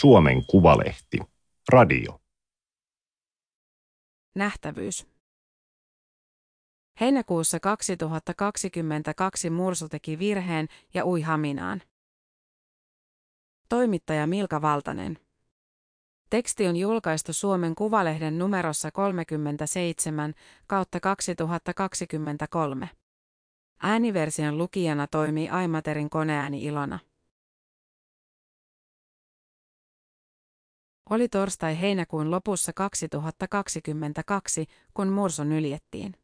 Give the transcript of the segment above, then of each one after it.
Suomen Kuvalehti. Radio. Nähtävyys. Heinäkuussa 2022 Mursu teki virheen ja ui Haminaan. Toimittaja Milka Valtanen. Teksti on julkaistu Suomen Kuvalehden numerossa 37 kautta 2023. Ääniversion lukijana toimii Aimaterin koneääni Ilona. Oli torstai heinäkuun lopussa 2022, kun Murso nyljettiin.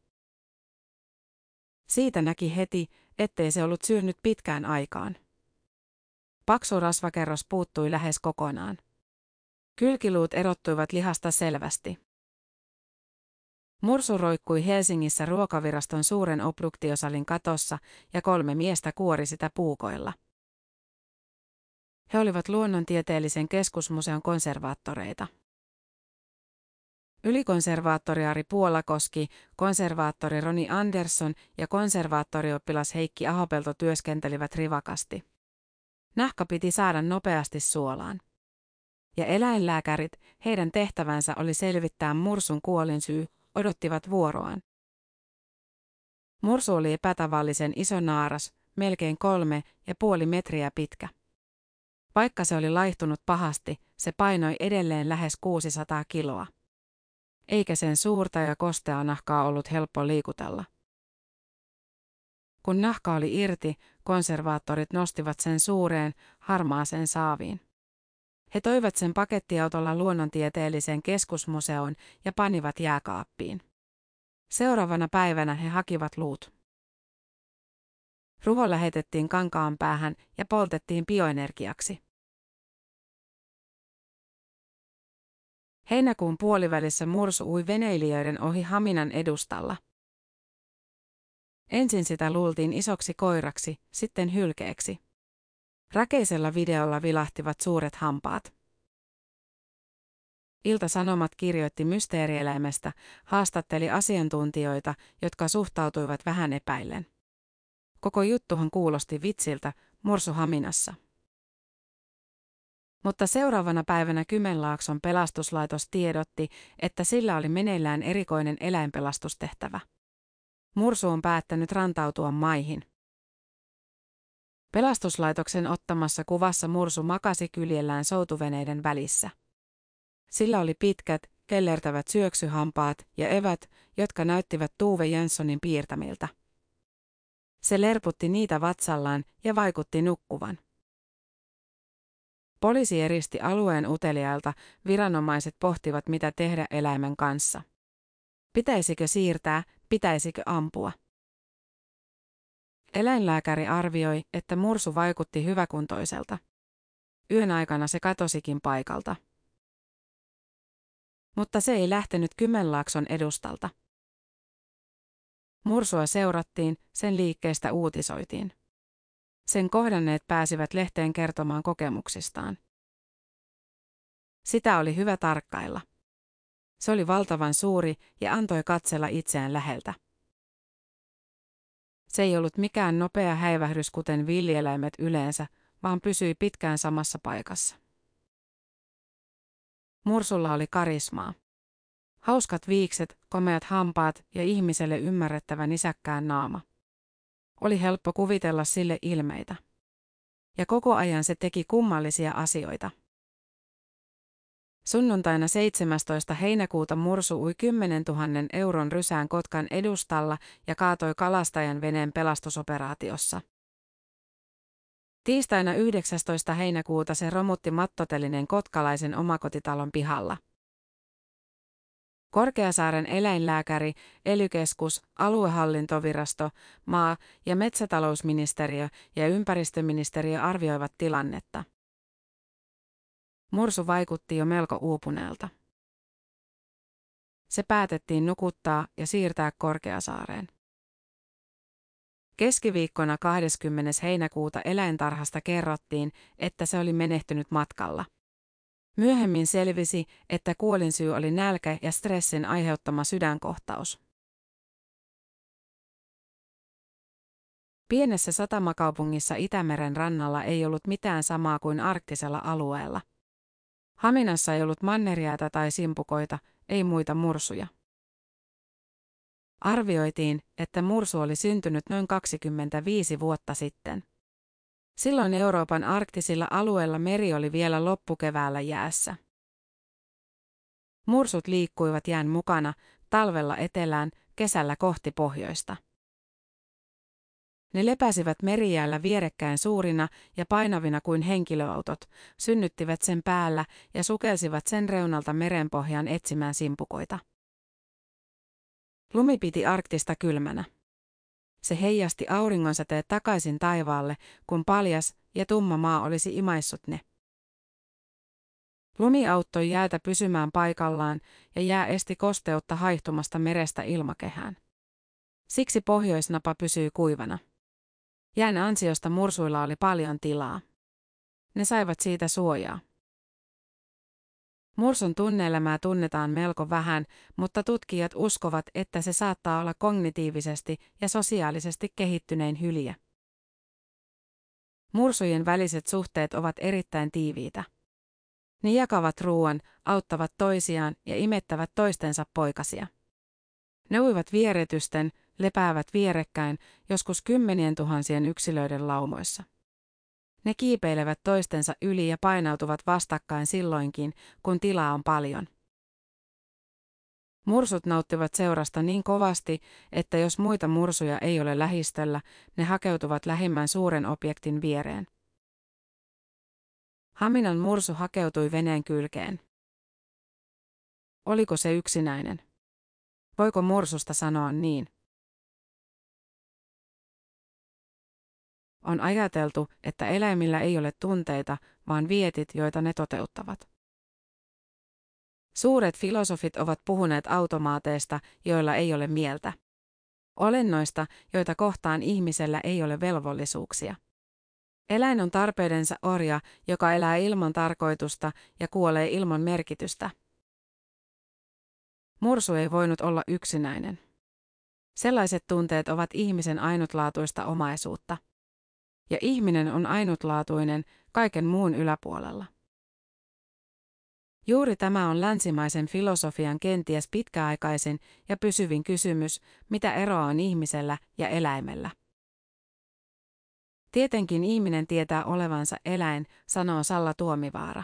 Siitä näki heti, ettei se ollut syönyt pitkään aikaan. Paksu rasvakerros puuttui lähes kokonaan. Kylkiluut erottuivat lihasta selvästi. Mursu roikkui Helsingissä ruokaviraston suuren obduktiosalin katossa ja kolme miestä kuori sitä puukoilla. He olivat luonnontieteellisen keskusmuseon konservaattoreita. Ylikonservaattori Ari Puolakoski, konservaattori Roni Andersson ja konservaattorioppilas Heikki Ahopelto työskentelivät rivakasti. Nahka piti saada nopeasti suolaan. Ja eläinlääkärit, heidän tehtävänsä oli selvittää mursun kuolinsyy, odottivat vuoroaan. Mursu oli epätavallisen iso naaras, melkein kolme ja puoli metriä pitkä. Vaikka se oli laihtunut pahasti, se painoi edelleen lähes 600 kiloa. Eikä sen suurta ja kostea nahkaa ollut helppo liikutella. Kun nahka oli irti, konservaattorit nostivat sen suureen, harmaaseen saaviin. He toivat sen pakettiautolla luonnontieteelliseen keskusmuseoon ja panivat jääkaappiin. Seuraavana päivänä he hakivat luut. Ruho lähetettiin kankaan päähän ja poltettiin bioenergiaksi. Heinäkuun puolivälissä Mursu ui veneilijöiden ohi Haminan edustalla. Ensin sitä luultiin isoksi koiraksi, sitten hylkeeksi. Räkeisellä videolla vilahtivat suuret hampaat. Ilta-Sanomat kirjoitti mysteerieläimestä, haastatteli asiantuntijoita, jotka suhtautuivat vähän epäillen. Koko juttuhan kuulosti vitsiltä, Mursu Haminassa. Mutta seuraavana päivänä Kymenlaakson pelastuslaitos tiedotti, että sillä oli meneillään erikoinen eläinpelastustehtävä. Mursu on päättänyt rantautua maihin. Pelastuslaitoksen ottamassa kuvassa Mursu makasi kyljellään soutuveneiden välissä. Sillä oli pitkät, kellertävät syöksyhampaat ja evät, jotka näyttivät Tuve Jenssonin piirtämiltä. Se lerputti niitä vatsallaan ja vaikutti nukkuvan. Poliisi eristi alueen uteliailta, viranomaiset pohtivat mitä tehdä eläimen kanssa. Pitäisikö siirtää, pitäisikö ampua? Eläinlääkäri arvioi, että mursu vaikutti hyväkuntoiselta. Yön aikana se katosikin paikalta. Mutta se ei lähtenyt Kymenlaakson edustalta. Mursua seurattiin, sen liikkeestä uutisoitiin. Sen kohdanneet pääsivät lehteen kertomaan kokemuksistaan. Sitä oli hyvä tarkkailla. Se oli valtavan suuri ja antoi katsella itseään läheltä. Se ei ollut mikään nopea häivähdys kuten villieläimet yleensä, vaan pysyi pitkään samassa paikassa. Mursulla oli karismaa. Hauskat viikset, komeat hampaat ja ihmiselle ymmärrettävä nisäkkään naama. Oli helppo kuvitella sille ilmeitä. Ja koko ajan se teki kummallisia asioita. Sunnuntaina 17. heinäkuuta Mursu ui 10 000 euron rysään Kotkan edustalla ja kaatoi kalastajan veneen pelastusoperaatiossa. Tiistaina 19. heinäkuuta se romutti mattotelinen kotkalaisen omakotitalon pihalla. Korkeasaaren eläinlääkäri, elykeskus, aluehallintovirasto, maa- ja metsätalousministeriö ja ympäristöministeriö arvioivat tilannetta. Mursu vaikutti jo melko uupuneelta. Se päätettiin nukuttaa ja siirtää Korkeasaareen. Keskiviikkona 20. heinäkuuta eläintarhasta kerrottiin, että se oli menehtynyt matkalla. Myöhemmin selvisi, että kuolinsyy oli nälkä ja stressin aiheuttama sydänkohtaus. Pienessä satamakaupungissa Itämeren rannalla ei ollut mitään samaa kuin arktisella alueella. Haminassa ei ollut manneriätä tai simpukoita, ei muita mursuja. Arvioitiin, että mursu oli syntynyt noin 25 vuotta sitten. Silloin Euroopan arktisilla alueilla meri oli vielä loppukeväällä jäässä. Mursut liikkuivat jään mukana, talvella etelään, kesällä kohti pohjoista. Ne lepäsivät merijäällä vierekkäin suurina ja painavina kuin henkilöautot, synnyttivät sen päällä ja sukelsivat sen reunalta merenpohjaan etsimään simpukoita. Lumi piti arktista kylmänä. Se heijasti auringonsäteet takaisin taivaalle, kun paljas ja tumma maa olisi imaissut ne. Lumi auttoi jäätä pysymään paikallaan ja jää esti kosteutta haihtumasta merestä ilmakehään. Siksi pohjoisnapa pysyi kuivana. Jään ansiosta mursuilla oli paljon tilaa. Ne saivat siitä suojaa. Mursun tunneelämää tunnetaan melko vähän, mutta tutkijat uskovat, että se saattaa olla kognitiivisesti ja sosiaalisesti kehittynein hyliä. Mursujen väliset suhteet ovat erittäin tiiviitä. Ne jakavat ruoan, auttavat toisiaan ja imettävät toistensa poikasia. Ne uivat vieretysten, lepäävät vierekkäin, joskus kymmenien tuhansien yksilöiden laumoissa. Ne kiipeilevät toistensa yli ja painautuvat vastakkain silloinkin, kun tilaa on paljon. Mursut nauttivat seurasta niin kovasti, että jos muita mursuja ei ole lähistöllä, ne hakeutuvat lähimmän suuren objektin viereen. Haminan mursu hakeutui veneen kylkeen. Oliko se yksinäinen? Voiko mursusta sanoa niin? On ajateltu, että eläimillä ei ole tunteita, vaan vietit, joita ne toteuttavat. Suuret filosofit ovat puhuneet automaateista, joilla ei ole mieltä. Olennoista, joita kohtaan ihmisellä ei ole velvollisuuksia. Eläin on tarpeidensa orja, joka elää ilman tarkoitusta ja kuolee ilman merkitystä. Mursu ei voinut olla yksinäinen. Sellaiset tunteet ovat ihmisen ainutlaatuista omaisuutta ja ihminen on ainutlaatuinen kaiken muun yläpuolella. Juuri tämä on länsimaisen filosofian kenties pitkäaikaisin ja pysyvin kysymys, mitä eroa on ihmisellä ja eläimellä. Tietenkin ihminen tietää olevansa eläin, sanoo Salla Tuomivaara.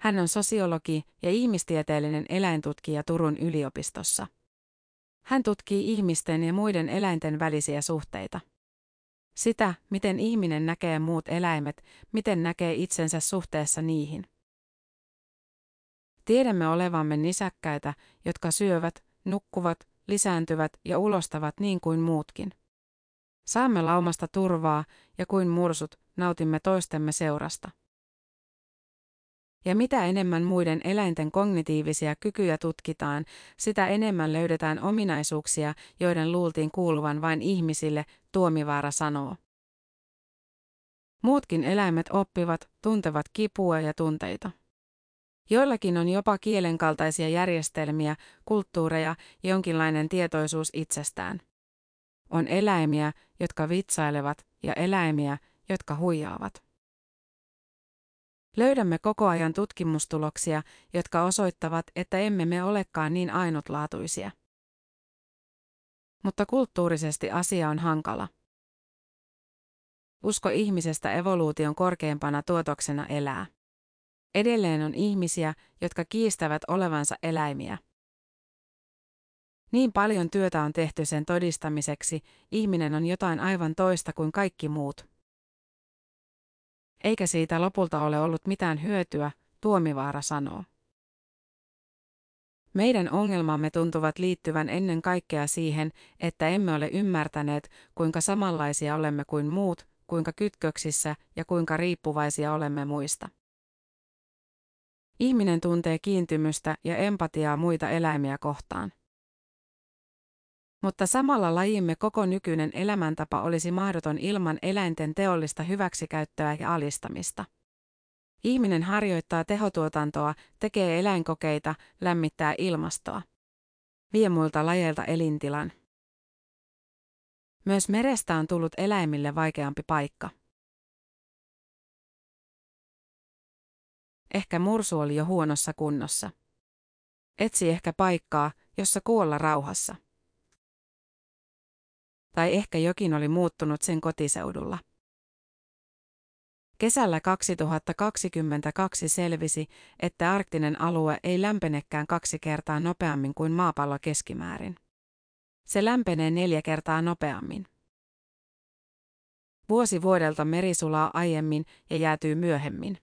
Hän on sosiologi ja ihmistieteellinen eläintutkija Turun yliopistossa. Hän tutkii ihmisten ja muiden eläinten välisiä suhteita. Sitä, miten ihminen näkee muut eläimet, miten näkee itsensä suhteessa niihin. Tiedämme olevamme nisäkkäitä, jotka syövät, nukkuvat, lisääntyvät ja ulostavat niin kuin muutkin. Saamme laumasta turvaa ja kuin mursut nautimme toistemme seurasta. Ja mitä enemmän muiden eläinten kognitiivisia kykyjä tutkitaan, sitä enemmän löydetään ominaisuuksia, joiden luultiin kuuluvan vain ihmisille, Tuomivaara sanoo. Muutkin eläimet oppivat, tuntevat kipua ja tunteita. Joillakin on jopa kielen kaltaisia järjestelmiä, kulttuureja ja jonkinlainen tietoisuus itsestään. On eläimiä, jotka vitsailevat, ja eläimiä, jotka huijaavat. Löydämme koko ajan tutkimustuloksia, jotka osoittavat, että emme me olekaan niin ainutlaatuisia. Mutta kulttuurisesti asia on hankala. Usko ihmisestä evoluution korkeimpana tuotoksena elää. Edelleen on ihmisiä, jotka kiistävät olevansa eläimiä. Niin paljon työtä on tehty sen todistamiseksi, ihminen on jotain aivan toista kuin kaikki muut. Eikä siitä lopulta ole ollut mitään hyötyä, Tuomivaara sanoo. Meidän ongelmamme tuntuvat liittyvän ennen kaikkea siihen, että emme ole ymmärtäneet, kuinka samanlaisia olemme kuin muut, kuinka kytköksissä ja kuinka riippuvaisia olemme muista. Ihminen tuntee kiintymystä ja empatiaa muita eläimiä kohtaan. Mutta samalla lajimme koko nykyinen elämäntapa olisi mahdoton ilman eläinten teollista hyväksikäyttöä ja alistamista. Ihminen harjoittaa tehotuotantoa, tekee eläinkokeita, lämmittää ilmastoa. Vie muilta lajeilta elintilan. Myös merestä on tullut eläimille vaikeampi paikka. ehkä mursu oli jo huonossa kunnossa. Etsi ehkä paikkaa, jossa kuolla rauhassa. Tai ehkä jokin oli muuttunut sen kotiseudulla. Kesällä 2022 selvisi, että arktinen alue ei lämpenekään kaksi kertaa nopeammin kuin maapallo keskimäärin. Se lämpenee neljä kertaa nopeammin. Vuosi vuodelta meri sulaa aiemmin ja jäätyy myöhemmin.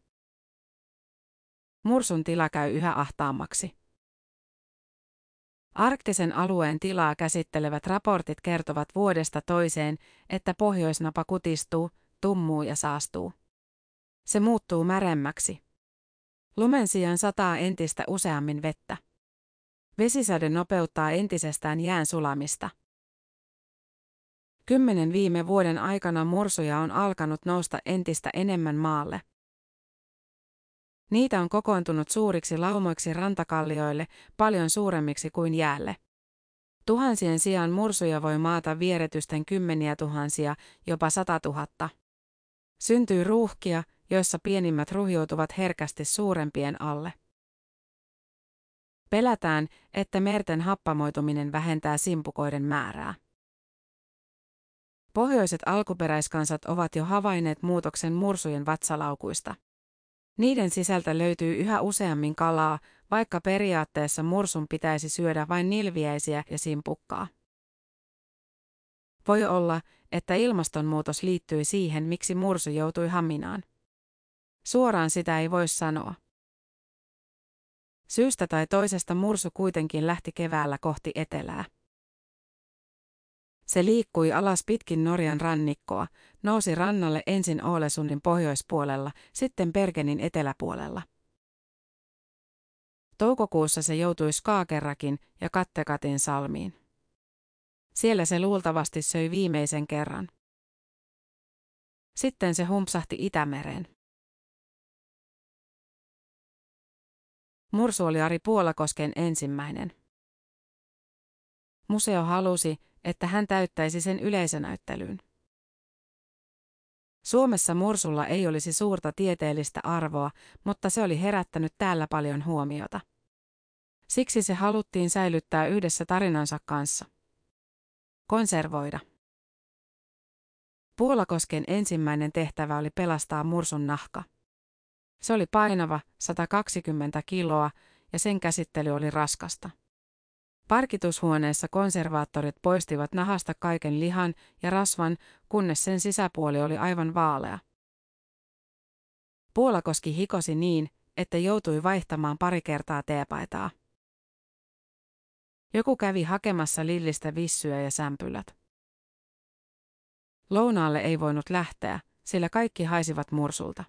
Mursun tila käy yhä ahtaammaksi. Arktisen alueen tilaa käsittelevät raportit kertovat vuodesta toiseen, että pohjoisnapa kutistuu, tummuu ja saastuu. Se muuttuu märemmäksi. Lumen sijaan sataa entistä useammin vettä. Vesisade nopeuttaa entisestään jään sulamista. Kymmenen viime vuoden aikana mursuja on alkanut nousta entistä enemmän maalle. Niitä on kokoontunut suuriksi laumoiksi rantakallioille, paljon suuremmiksi kuin jäälle. Tuhansien sijaan mursuja voi maata vieretysten kymmeniä tuhansia, jopa sata tuhatta. Syntyy ruuhkia, joissa pienimmät ruhjoutuvat herkästi suurempien alle. Pelätään, että merten happamoituminen vähentää simpukoiden määrää. Pohjoiset alkuperäiskansat ovat jo havainneet muutoksen mursujen vatsalaukuista. Niiden sisältä löytyy yhä useammin kalaa, vaikka periaatteessa mursun pitäisi syödä vain nilviäisiä ja simpukkaa. Voi olla, että ilmastonmuutos liittyi siihen, miksi mursu joutui haminaan. Suoraan sitä ei voi sanoa. Syystä tai toisesta mursu kuitenkin lähti keväällä kohti etelää. Se liikkui alas pitkin Norjan rannikkoa, nousi rannalle ensin Ålesundin pohjoispuolella, sitten Bergenin eteläpuolella. Toukokuussa se joutui Skaakerrakin ja Kattekatin salmiin. Siellä se luultavasti söi viimeisen kerran. Sitten se humpsahti Itämereen. Mursu oli Ari Puolakosken ensimmäinen. Museo halusi, että hän täyttäisi sen yleisönäyttelyyn. Suomessa mursulla ei olisi suurta tieteellistä arvoa, mutta se oli herättänyt täällä paljon huomiota. Siksi se haluttiin säilyttää yhdessä tarinansa kanssa. Konservoida. Puolakosken ensimmäinen tehtävä oli pelastaa mursun nahka. Se oli painava, 120 kiloa, ja sen käsittely oli raskasta. Parkitushuoneessa konservaattorit poistivat nahasta kaiken lihan ja rasvan, kunnes sen sisäpuoli oli aivan vaalea. Puolakoski hikosi niin, että joutui vaihtamaan pari kertaa teepaitaa. Joku kävi hakemassa Lillistä vissyä ja sämpylät. Lounaalle ei voinut lähteä, sillä kaikki haisivat mursulta.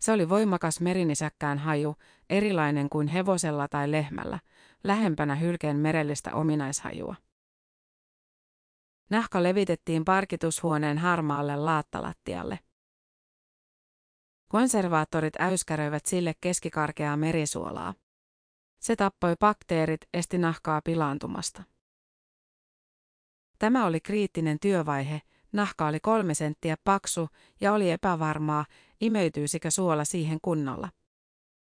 Se oli voimakas merinisäkkään haju, erilainen kuin hevosella tai lehmällä, lähempänä hylkeen merellistä ominaishajua. Nahka levitettiin parkitushuoneen harmaalle laattalattialle. Konservaattorit äyskäröivät sille keskikarkeaa merisuolaa. Se tappoi bakteerit, esti nahkaa pilaantumasta. Tämä oli kriittinen työvaihe, nahka oli kolme senttiä paksu ja oli epävarmaa, imeytyisikö suola siihen kunnolla.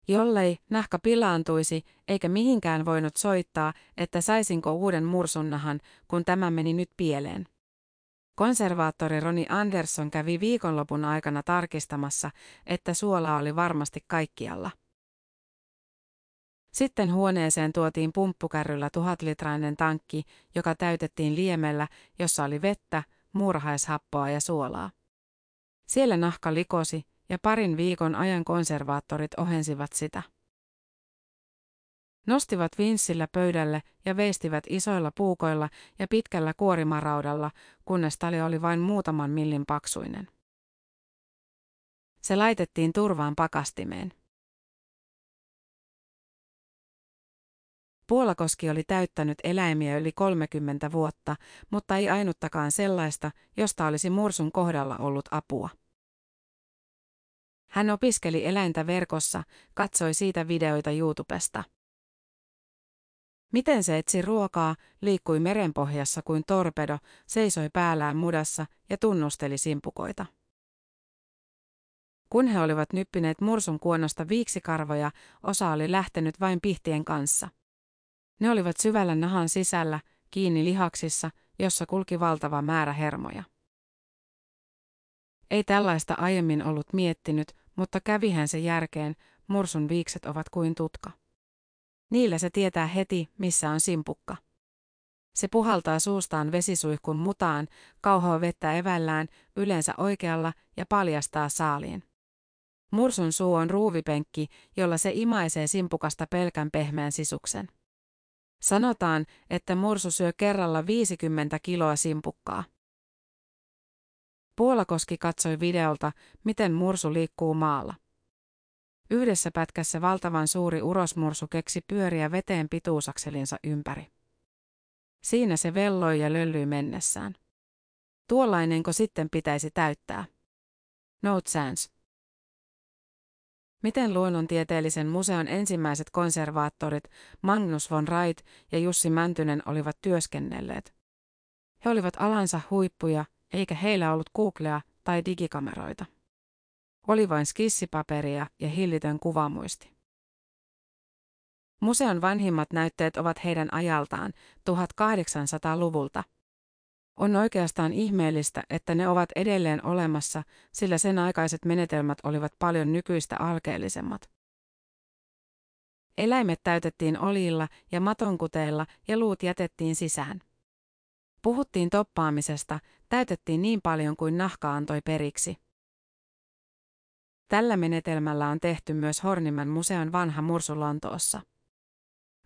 Jollei nahka pilaantuisi, eikä mihinkään voinut soittaa, että saisinko uuden mursunnahan, kun tämä meni nyt pieleen. Konservaattori Roni Andersson kävi viikonlopun aikana tarkistamassa, että suola oli varmasti kaikkialla. Sitten huoneeseen tuotiin pumppukärryllä tuhatlitrainen tankki, joka täytettiin liemellä, jossa oli vettä, muurahaishappoa ja suolaa. Siellä nahka likosi, ja parin viikon ajan konservaattorit ohensivat sitä. Nostivat vinssillä pöydälle ja veistivät isoilla puukoilla ja pitkällä kuorimaraudalla, kunnes tali oli vain muutaman millin paksuinen. Se laitettiin turvaan pakastimeen. Puolakoski oli täyttänyt eläimiä yli 30 vuotta, mutta ei ainuttakaan sellaista, josta olisi mursun kohdalla ollut apua. Hän opiskeli eläintä verkossa, katsoi siitä videoita YouTubesta. Miten se etsi ruokaa, liikkui merenpohjassa kuin torpedo, seisoi päällään mudassa ja tunnusteli simpukoita. Kun he olivat nyppineet mursun kuonosta viiksikarvoja, osa oli lähtenyt vain pihtien kanssa. Ne olivat syvällä nahan sisällä, kiinni lihaksissa, jossa kulki valtava määrä hermoja. Ei tällaista aiemmin ollut miettinyt, mutta kävihän se järkeen, mursun viikset ovat kuin tutka. Niillä se tietää heti, missä on simpukka. Se puhaltaa suustaan vesisuihkun mutaan, kauhoa vettä evällään, yleensä oikealla, ja paljastaa saaliin. Mursun suu on ruuvipenkki, jolla se imaisee simpukasta pelkän pehmeän sisuksen. Sanotaan, että mursu syö kerralla 50 kiloa simpukkaa. Puolakoski katsoi videolta, miten mursu liikkuu maalla. Yhdessä pätkässä valtavan suuri urosmursu keksi pyöriä veteen pituusakselinsa ympäri. Siinä se velloi ja löllyi mennessään. Tuollainenko sitten pitäisi täyttää? Note Sans. Miten luonnontieteellisen museon ensimmäiset konservaattorit Magnus von Wright ja Jussi Mäntynen olivat työskennelleet? He olivat alansa huippuja, eikä heillä ollut Googlea tai digikameroita. Oli vain skissipaperia ja hillitön kuvamuisti. Museon vanhimmat näytteet ovat heidän ajaltaan 1800-luvulta. On oikeastaan ihmeellistä, että ne ovat edelleen olemassa, sillä sen aikaiset menetelmät olivat paljon nykyistä alkeellisemmat. Eläimet täytettiin olilla ja matonkuteilla ja luut jätettiin sisään. Puhuttiin toppaamisesta, täytettiin niin paljon kuin nahka antoi periksi. Tällä menetelmällä on tehty myös Horniman museon vanha mursu Lontoossa.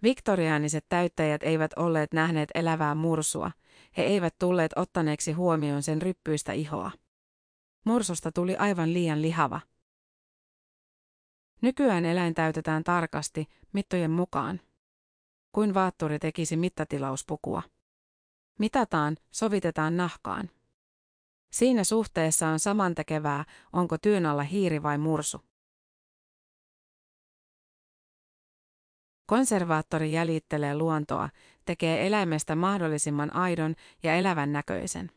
Viktoriaaniset täyttäjät eivät olleet nähneet elävää mursua, he eivät tulleet ottaneeksi huomioon sen ryppyistä ihoa. Mursusta tuli aivan liian lihava. Nykyään eläin täytetään tarkasti, mittojen mukaan. Kuin vaatturi tekisi mittatilauspukua. Mitataan, sovitetaan nahkaan. Siinä suhteessa on samantekevää, onko työn alla hiiri vai mursu. Konservaattori jäljittelee luontoa, tekee eläimestä mahdollisimman aidon ja elävän näköisen.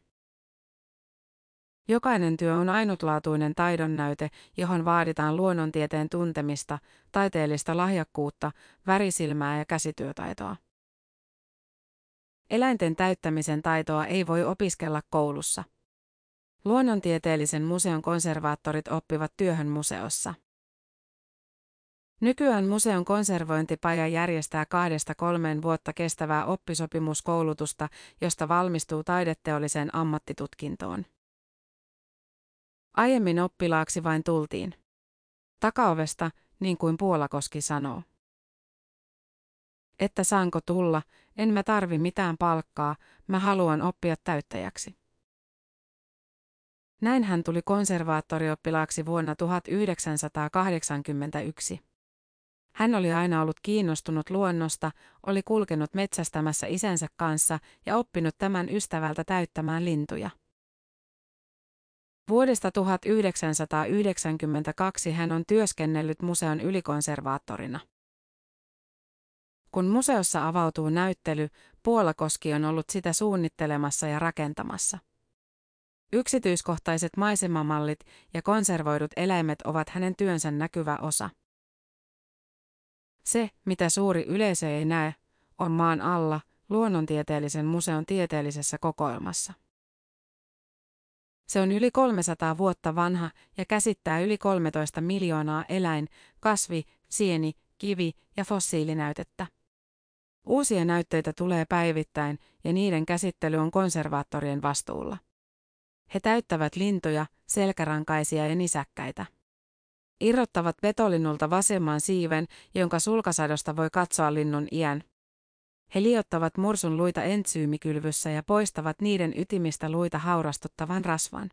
Jokainen työ on ainutlaatuinen taidonnäyte, johon vaaditaan luonnontieteen tuntemista, taiteellista lahjakkuutta, värisilmää ja käsityötaitoa. Eläinten täyttämisen taitoa ei voi opiskella koulussa. Luonnontieteellisen museon konservaattorit oppivat työhön museossa. Nykyään museon konservointipaja järjestää kahdesta kolmeen vuotta kestävää oppisopimuskoulutusta, josta valmistuu taideteolliseen ammattitutkintoon. Aiemmin oppilaaksi vain tultiin. Takaovesta, niin kuin Puolakoski sanoo. Että saanko tulla, en mä tarvi mitään palkkaa, mä haluan oppia täyttäjäksi. Näin hän tuli konservaattorioppilaaksi vuonna 1981. Hän oli aina ollut kiinnostunut luonnosta, oli kulkenut metsästämässä isänsä kanssa ja oppinut tämän ystävältä täyttämään lintuja. Vuodesta 1992 hän on työskennellyt museon ylikonservaattorina. Kun museossa avautuu näyttely, Puolakoski on ollut sitä suunnittelemassa ja rakentamassa. Yksityiskohtaiset maisemamallit ja konservoidut eläimet ovat hänen työnsä näkyvä osa. Se, mitä suuri yleisö ei näe, on maan alla luonnontieteellisen museon tieteellisessä kokoelmassa. Se on yli 300 vuotta vanha ja käsittää yli 13 miljoonaa eläin, kasvi, sieni, kivi ja fossiilinäytettä. Uusia näytteitä tulee päivittäin ja niiden käsittely on konservaattorien vastuulla. He täyttävät lintuja, selkärankaisia ja nisäkkäitä. Irrottavat petolinnulta vasemman siiven, jonka sulkasadosta voi katsoa linnun iän. He liottavat mursun luita entsyymikylvyssä ja poistavat niiden ytimistä luita haurastuttavan rasvan.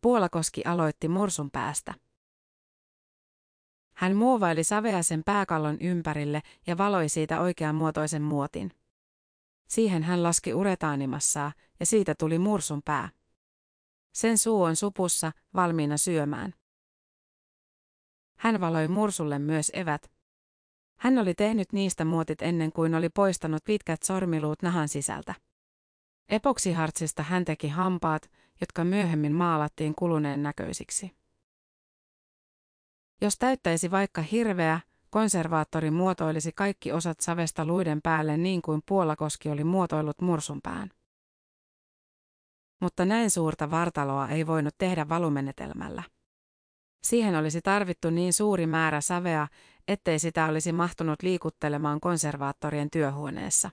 Puolakoski aloitti mursun päästä. Hän muovaili saveasen pääkallon ympärille ja valoi siitä oikeanmuotoisen muotin. Siihen hän laski uretaanimassaa ja siitä tuli mursun pää. Sen suu on supussa, valmiina syömään. Hän valoi mursulle myös evät. Hän oli tehnyt niistä muotit ennen kuin oli poistanut pitkät sormiluut nahan sisältä. Epoksihartsista hän teki hampaat, jotka myöhemmin maalattiin kuluneen näköisiksi. Jos täyttäisi vaikka hirveä, konservaattori muotoilisi kaikki osat savesta luiden päälle niin kuin Puolakoski oli muotoillut mursunpään. Mutta näin suurta vartaloa ei voinut tehdä valumenetelmällä. Siihen olisi tarvittu niin suuri määrä savea, ettei sitä olisi mahtunut liikuttelemaan konservaattorien työhuoneessa.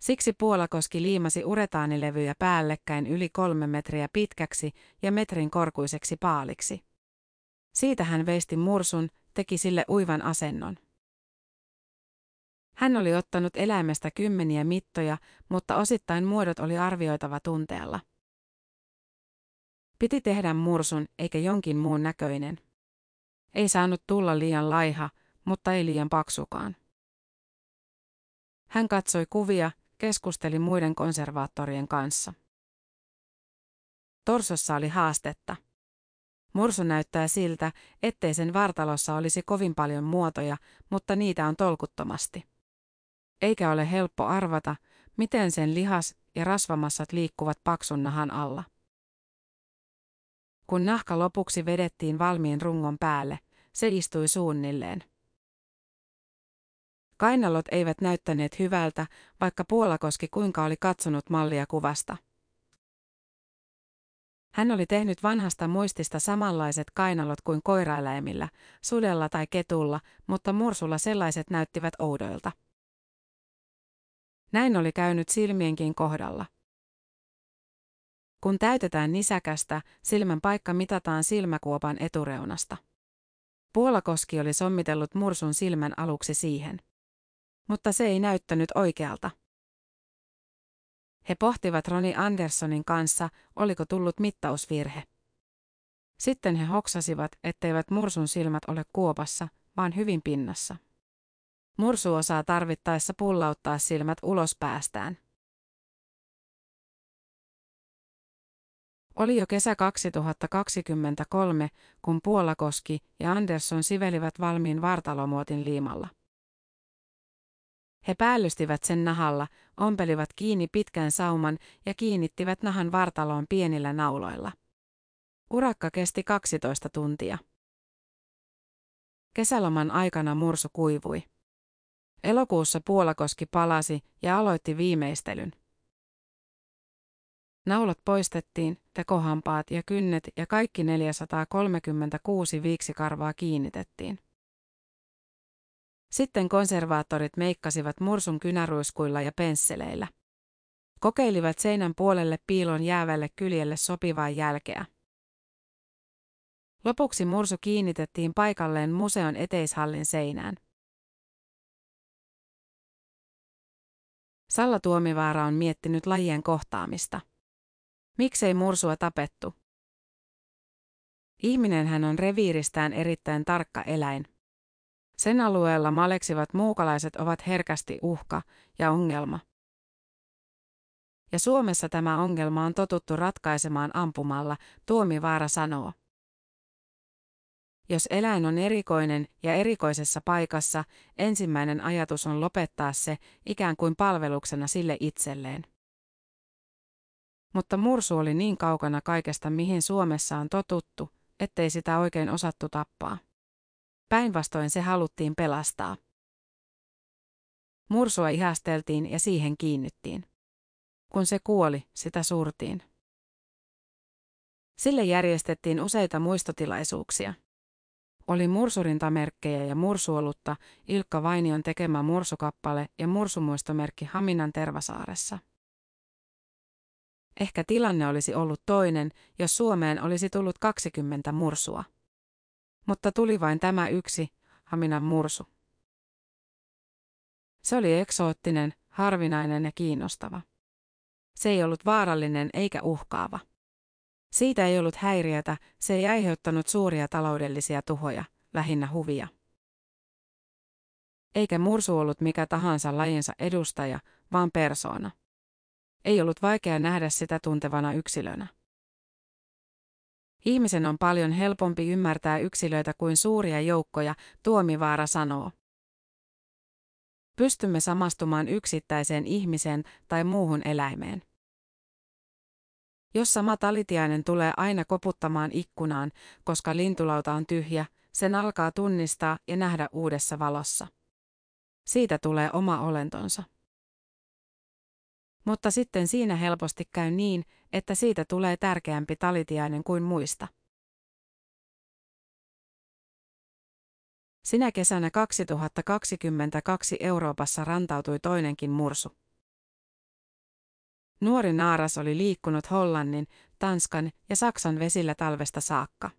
Siksi Puolakoski liimasi uretaanilevyjä päällekkäin yli kolme metriä pitkäksi ja metrin korkuiseksi paaliksi. Siitä hän veisti mursun, teki sille uivan asennon. Hän oli ottanut eläimestä kymmeniä mittoja, mutta osittain muodot oli arvioitava tunteella. Piti tehdä mursun eikä jonkin muun näköinen. Ei saanut tulla liian laiha, mutta ei liian paksukaan. Hän katsoi kuvia, keskusteli muiden konservaattorien kanssa. Torsossa oli haastetta. Mursu näyttää siltä, ettei sen vartalossa olisi kovin paljon muotoja, mutta niitä on tolkuttomasti. Eikä ole helppo arvata, miten sen lihas ja rasvamassat liikkuvat paksun nahan alla. Kun nahka lopuksi vedettiin valmiin rungon päälle, se istui suunnilleen. Kainalot eivät näyttäneet hyvältä, vaikka Puolakoski kuinka oli katsonut mallia kuvasta. Hän oli tehnyt vanhasta muistista samanlaiset kainalot kuin koiraeläimillä, sudella tai ketulla, mutta mursulla sellaiset näyttivät oudoilta. Näin oli käynyt silmienkin kohdalla. Kun täytetään nisäkästä, silmän paikka mitataan silmäkuopan etureunasta. Puolakoski oli sommitellut mursun silmän aluksi siihen. Mutta se ei näyttänyt oikealta. He pohtivat Roni Anderssonin kanssa, oliko tullut mittausvirhe. Sitten he hoksasivat, etteivät mursun silmät ole kuopassa, vaan hyvin pinnassa. Mursu osaa tarvittaessa pullauttaa silmät ulos päästään. Oli jo kesä 2023, kun Puolakoski ja Andersson sivelivät valmiin vartalomuotin liimalla. He päällystivät sen nahalla, ompelivat kiinni pitkän sauman ja kiinnittivät nahan vartaloon pienillä nauloilla. Urakka kesti 12 tuntia. Kesäloman aikana mursu kuivui. Elokuussa Puolakoski palasi ja aloitti viimeistelyn. Naulat poistettiin, tekohampaat ja kynnet ja kaikki 436 viiksikarvaa kiinnitettiin. Sitten konservaattorit meikkasivat mursun kynäruiskuilla ja pensseleillä. Kokeilivat seinän puolelle piilon jäävälle kyljelle sopivaa jälkeä. Lopuksi mursu kiinnitettiin paikalleen museon eteishallin seinään. Salla Tuomivaara on miettinyt lajien kohtaamista. Miksei mursua tapettu? Ihminen hän on reviiristään erittäin tarkka eläin. Sen alueella maleksivat muukalaiset ovat herkästi uhka ja ongelma. Ja Suomessa tämä ongelma on totuttu ratkaisemaan ampumalla, Tuomivaara sanoo. Jos eläin on erikoinen ja erikoisessa paikassa, ensimmäinen ajatus on lopettaa se ikään kuin palveluksena sille itselleen. Mutta mursu oli niin kaukana kaikesta, mihin Suomessa on totuttu, ettei sitä oikein osattu tappaa. Päinvastoin se haluttiin pelastaa. Mursua ihasteltiin ja siihen kiinnyttiin. Kun se kuoli, sitä surtiin. Sille järjestettiin useita muistotilaisuuksia. Oli mursurintamerkkejä ja mursuolutta, Ilkka Vainion tekemä mursukappale ja mursumuistomerkki Haminan Tervasaaressa. Ehkä tilanne olisi ollut toinen, jos Suomeen olisi tullut 20 mursua. Mutta tuli vain tämä yksi, Haminan mursu. Se oli eksoottinen, harvinainen ja kiinnostava. Se ei ollut vaarallinen eikä uhkaava. Siitä ei ollut häiriötä, se ei aiheuttanut suuria taloudellisia tuhoja, lähinnä huvia. Eikä mursu ollut mikä tahansa lajinsa edustaja, vaan persoona. Ei ollut vaikea nähdä sitä tuntevana yksilönä. Ihmisen on paljon helpompi ymmärtää yksilöitä kuin suuria joukkoja, Tuomivaara sanoo. pystymme samastumaan yksittäiseen ihmiseen tai muuhun eläimeen. Jos sama talitiainen tulee aina koputtamaan ikkunaan, koska lintulauta on tyhjä, sen alkaa tunnistaa ja nähdä uudessa valossa. Siitä tulee oma olentonsa. Mutta sitten siinä helposti käy niin, että siitä tulee tärkeämpi talitiainen kuin muista. Sinä kesänä 2022 Euroopassa rantautui toinenkin mursu. Nuori naaras oli liikkunut Hollannin, Tanskan ja Saksan vesillä talvesta saakka.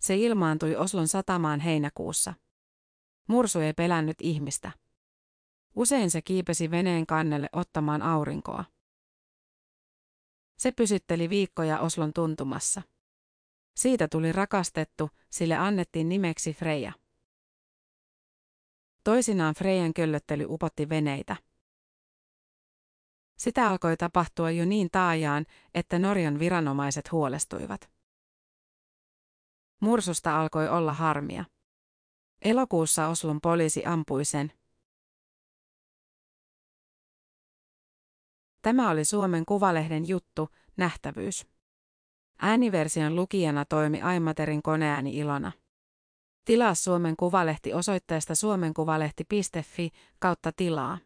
Se ilmaantui Oslon satamaan heinäkuussa. Mursu ei pelännyt ihmistä. Usein se kiipesi veneen kannelle ottamaan aurinkoa. Se pysytteli viikkoja Oslon tuntumassa. Siitä tuli rakastettu, sille annettiin nimeksi Freja. Toisinaan Freijan köllöttely upotti veneitä. Sitä alkoi tapahtua jo niin taajaan, että Norjan viranomaiset huolestuivat. Mursusta alkoi olla harmia. Elokuussa Oslon poliisi ampui sen. Tämä oli Suomen Kuvalehden juttu, nähtävyys. Ääniversion lukijana toimi Aimaterin koneääni Ilona. Tilaa Suomen Kuvalehti osoitteesta suomenkuvalehti.fi kautta tilaa.